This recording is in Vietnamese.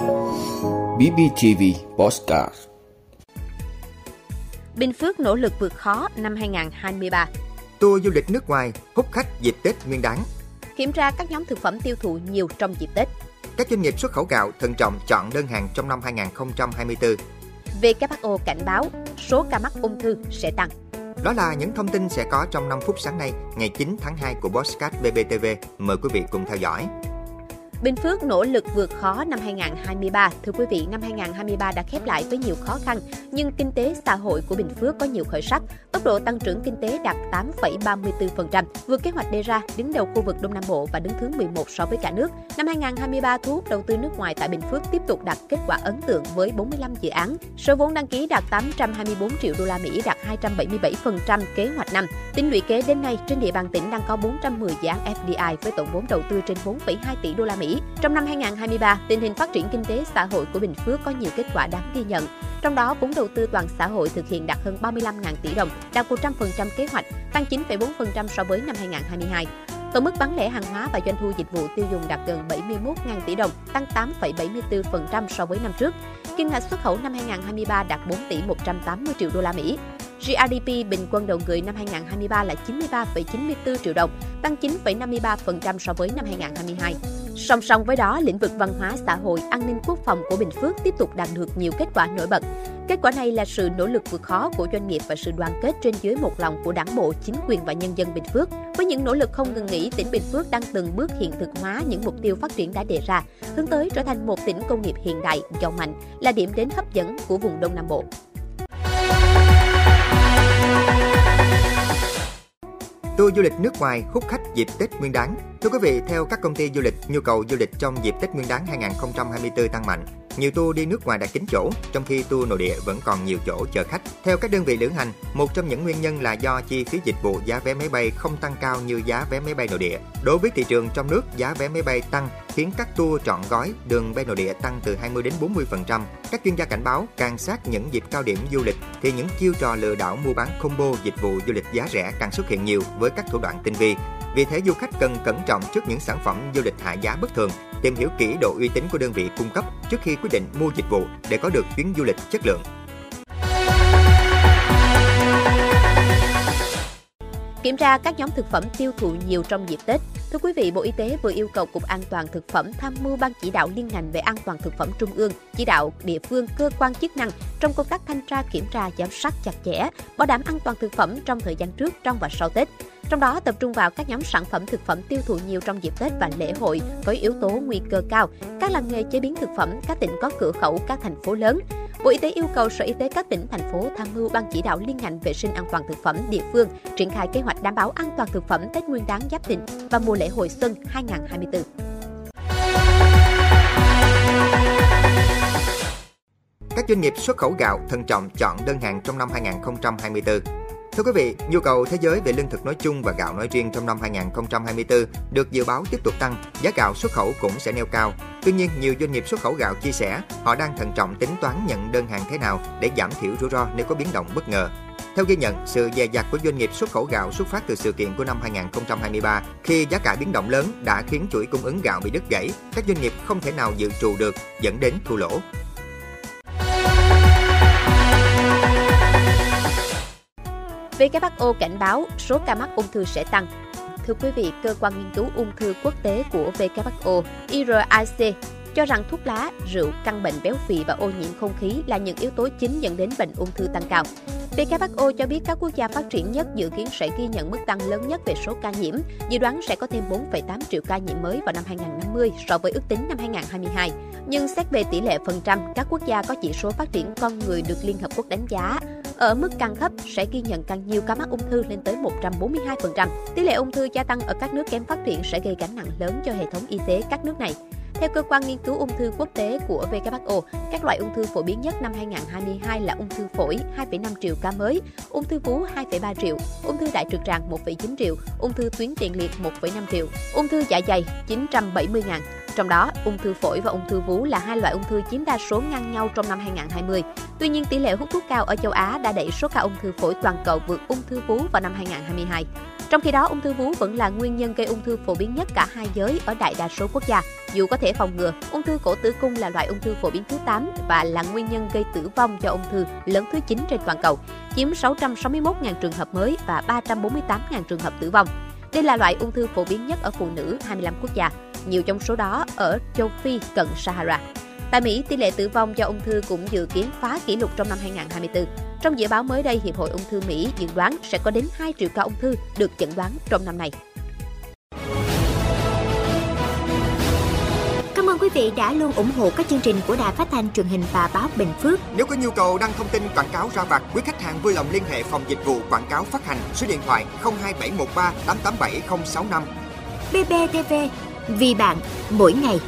BBTV Postcard. Bình Phước nỗ lực vượt khó năm 2023 Tour du lịch nước ngoài hút khách dịp Tết Nguyên đán Kiểm tra các nhóm thực phẩm tiêu thụ nhiều trong dịp Tết. Các doanh nghiệp xuất khẩu gạo thận trọng chọn đơn hàng trong năm 2024 WHO cảnh báo số ca mắc ung thư sẽ tăng. Đó là những thông tin sẽ có trong 5 phút sáng nay, ngày 9 tháng 2 của Postcard BBTV. Mời quý vị cùng theo dõi. Bình Phước nỗ lực vượt khó năm 2023. Thưa quý vị, năm 2023 đã khép lại với nhiều khó khăn, nhưng kinh tế xã hội của Bình Phước có nhiều khởi sắc. Tốc độ tăng trưởng kinh tế đạt 8,34%, vượt kế hoạch đề ra, đứng đầu khu vực Đông Nam Bộ và đứng thứ 11 so với cả nước. Năm 2023, thu hút đầu tư nước ngoài tại Bình Phước tiếp tục đạt kết quả ấn tượng với 45 dự án. Số vốn đăng ký đạt 824 triệu đô la Mỹ, đạt 277% kế hoạch năm. Tính lũy kế đến nay, trên địa bàn tỉnh đang có 410 dự án FDI với tổng vốn đầu tư trên 4,2 tỷ đô la Mỹ. Trong năm 2023, tình hình phát triển kinh tế xã hội của Bình Phước có nhiều kết quả đáng ghi nhận. Trong đó, vốn đầu tư toàn xã hội thực hiện đạt hơn 35.000 tỷ đồng, đạt 100% kế hoạch, tăng 9,4% so với năm 2022. Tổng mức bán lẻ hàng hóa và doanh thu dịch vụ tiêu dùng đạt gần 71.000 tỷ đồng, tăng 8,74% so với năm trước. Kim ngạch xuất khẩu năm 2023 đạt 4 tỷ 180 triệu đô la Mỹ. GRDP bình quân đầu người năm 2023 là 93,94 triệu đồng, tăng 9,53% so với năm 2022. Song song với đó, lĩnh vực văn hóa xã hội, an ninh quốc phòng của Bình Phước tiếp tục đạt được nhiều kết quả nổi bật. Kết quả này là sự nỗ lực vượt khó của doanh nghiệp và sự đoàn kết trên dưới một lòng của đảng bộ, chính quyền và nhân dân Bình Phước. Với những nỗ lực không ngừng nghỉ, tỉnh Bình Phước đang từng bước hiện thực hóa những mục tiêu phát triển đã đề ra, hướng tới trở thành một tỉnh công nghiệp hiện đại, giàu mạnh, là điểm đến hấp dẫn của vùng Đông Nam Bộ. Tour du lịch nước ngoài hút khách dịp Tết Nguyên đán. Thưa quý vị, theo các công ty du lịch, nhu cầu du lịch trong dịp Tết Nguyên đán 2024 tăng mạnh. Nhiều tour đi nước ngoài đã kín chỗ, trong khi tour nội địa vẫn còn nhiều chỗ chờ khách. Theo các đơn vị lữ hành, một trong những nguyên nhân là do chi phí dịch vụ giá vé máy bay không tăng cao như giá vé máy bay nội địa. Đối với thị trường trong nước, giá vé máy bay tăng khiến các tour trọn gói đường bay nội địa tăng từ 20 đến 40%. Các chuyên gia cảnh báo, càng sát những dịp cao điểm du lịch thì những chiêu trò lừa đảo mua bán combo dịch vụ du lịch giá rẻ càng xuất hiện nhiều với các thủ đoạn tinh vi. Vì thế du khách cần cẩn trọng trước những sản phẩm du lịch hạ giá bất thường, tìm hiểu kỹ độ uy tín của đơn vị cung cấp trước khi quyết định mua dịch vụ để có được chuyến du lịch chất lượng. Kiểm tra các nhóm thực phẩm tiêu thụ nhiều trong dịp Tết. Thưa quý vị, Bộ Y tế vừa yêu cầu Cục An toàn Thực phẩm tham mưu Ban chỉ đạo liên ngành về an toàn thực phẩm trung ương, chỉ đạo địa phương, cơ quan chức năng trong công tác thanh tra kiểm tra giám sát chặt chẽ, bảo đảm an toàn thực phẩm trong thời gian trước, trong và sau Tết. Trong đó tập trung vào các nhóm sản phẩm thực phẩm tiêu thụ nhiều trong dịp Tết và lễ hội với yếu tố nguy cơ cao, các làng nghề chế biến thực phẩm, các tỉnh có cửa khẩu, các thành phố lớn. Bộ Y tế yêu cầu Sở Y tế các tỉnh, thành phố tham mưu Ban chỉ đạo liên ngành vệ sinh an toàn thực phẩm địa phương triển khai kế hoạch đảm bảo an toàn thực phẩm Tết Nguyên đán Giáp Thìn và mùa lễ hội xuân 2024. Các doanh nghiệp xuất khẩu gạo thận trọng chọn đơn hàng trong năm 2024. Thưa quý vị, nhu cầu thế giới về lương thực nói chung và gạo nói riêng trong năm 2024 được dự báo tiếp tục tăng, giá gạo xuất khẩu cũng sẽ neo cao. Tuy nhiên, nhiều doanh nghiệp xuất khẩu gạo chia sẻ họ đang thận trọng tính toán nhận đơn hàng thế nào để giảm thiểu rủi ro nếu có biến động bất ngờ. Theo ghi nhận, sự dè dặt của doanh nghiệp xuất khẩu gạo xuất phát từ sự kiện của năm 2023 khi giá cả biến động lớn đã khiến chuỗi cung ứng gạo bị đứt gãy, các doanh nghiệp không thể nào dự trù được dẫn đến thua lỗ. WHO cảnh báo số ca mắc ung thư sẽ tăng. Thưa quý vị, cơ quan nghiên cứu ung thư quốc tế của WHO, IRIC, cho rằng thuốc lá, rượu, căn bệnh béo phì và ô nhiễm không khí là những yếu tố chính dẫn đến bệnh ung thư tăng cao. WHO cho biết các quốc gia phát triển nhất dự kiến sẽ ghi nhận mức tăng lớn nhất về số ca nhiễm, dự đoán sẽ có thêm 4,8 triệu ca nhiễm mới vào năm 2050 so với ước tính năm 2022. Nhưng xét về tỷ lệ phần trăm, các quốc gia có chỉ số phát triển con người được Liên Hợp Quốc đánh giá ở mức càng thấp sẽ ghi nhận càng nhiều ca mắc ung thư lên tới 142%. Tỷ lệ ung thư gia tăng ở các nước kém phát triển sẽ gây gánh nặng lớn cho hệ thống y tế các nước này. Theo cơ quan nghiên cứu ung thư quốc tế của WHO, các loại ung thư phổ biến nhất năm 2022 là ung thư phổi 2,5 triệu ca mới, ung thư vú 2,3 triệu, ung thư đại trực tràng 1,9 triệu, ung thư tuyến tiền liệt 1,5 triệu, ung thư dạ dày 970 ngàn. Trong đó, ung thư phổi và ung thư vú là hai loại ung thư chiếm đa số ngang nhau trong năm 2020. Tuy nhiên, tỷ lệ hút thuốc cao ở châu Á đã đẩy số ca ung thư phổi toàn cầu vượt ung thư vú vào năm 2022. Trong khi đó, ung thư vú vẫn là nguyên nhân gây ung thư phổ biến nhất cả hai giới ở đại đa số quốc gia. Dù có thể phòng ngừa, ung thư cổ tử cung là loại ung thư phổ biến thứ 8 và là nguyên nhân gây tử vong do ung thư lớn thứ 9 trên toàn cầu, chiếm 661.000 trường hợp mới và 348.000 trường hợp tử vong. Đây là loại ung thư phổ biến nhất ở phụ nữ 25 quốc gia, nhiều trong số đó ở châu Phi cận Sahara. Tại Mỹ, tỷ lệ tử vong do ung thư cũng dự kiến phá kỷ lục trong năm 2024. Trong dự báo mới đây, Hiệp hội Ung thư Mỹ dự đoán sẽ có đến 2 triệu ca ung thư được chẩn đoán trong năm nay. Cảm ơn quý vị đã luôn ủng hộ các chương trình của Đài Phát thanh truyền hình và báo Bình Phước. Nếu có nhu cầu đăng thông tin quảng cáo ra vặt, quý khách hàng vui lòng liên hệ phòng dịch vụ quảng cáo phát hành số điện thoại 02713 887065. BBTV, vì bạn, mỗi ngày.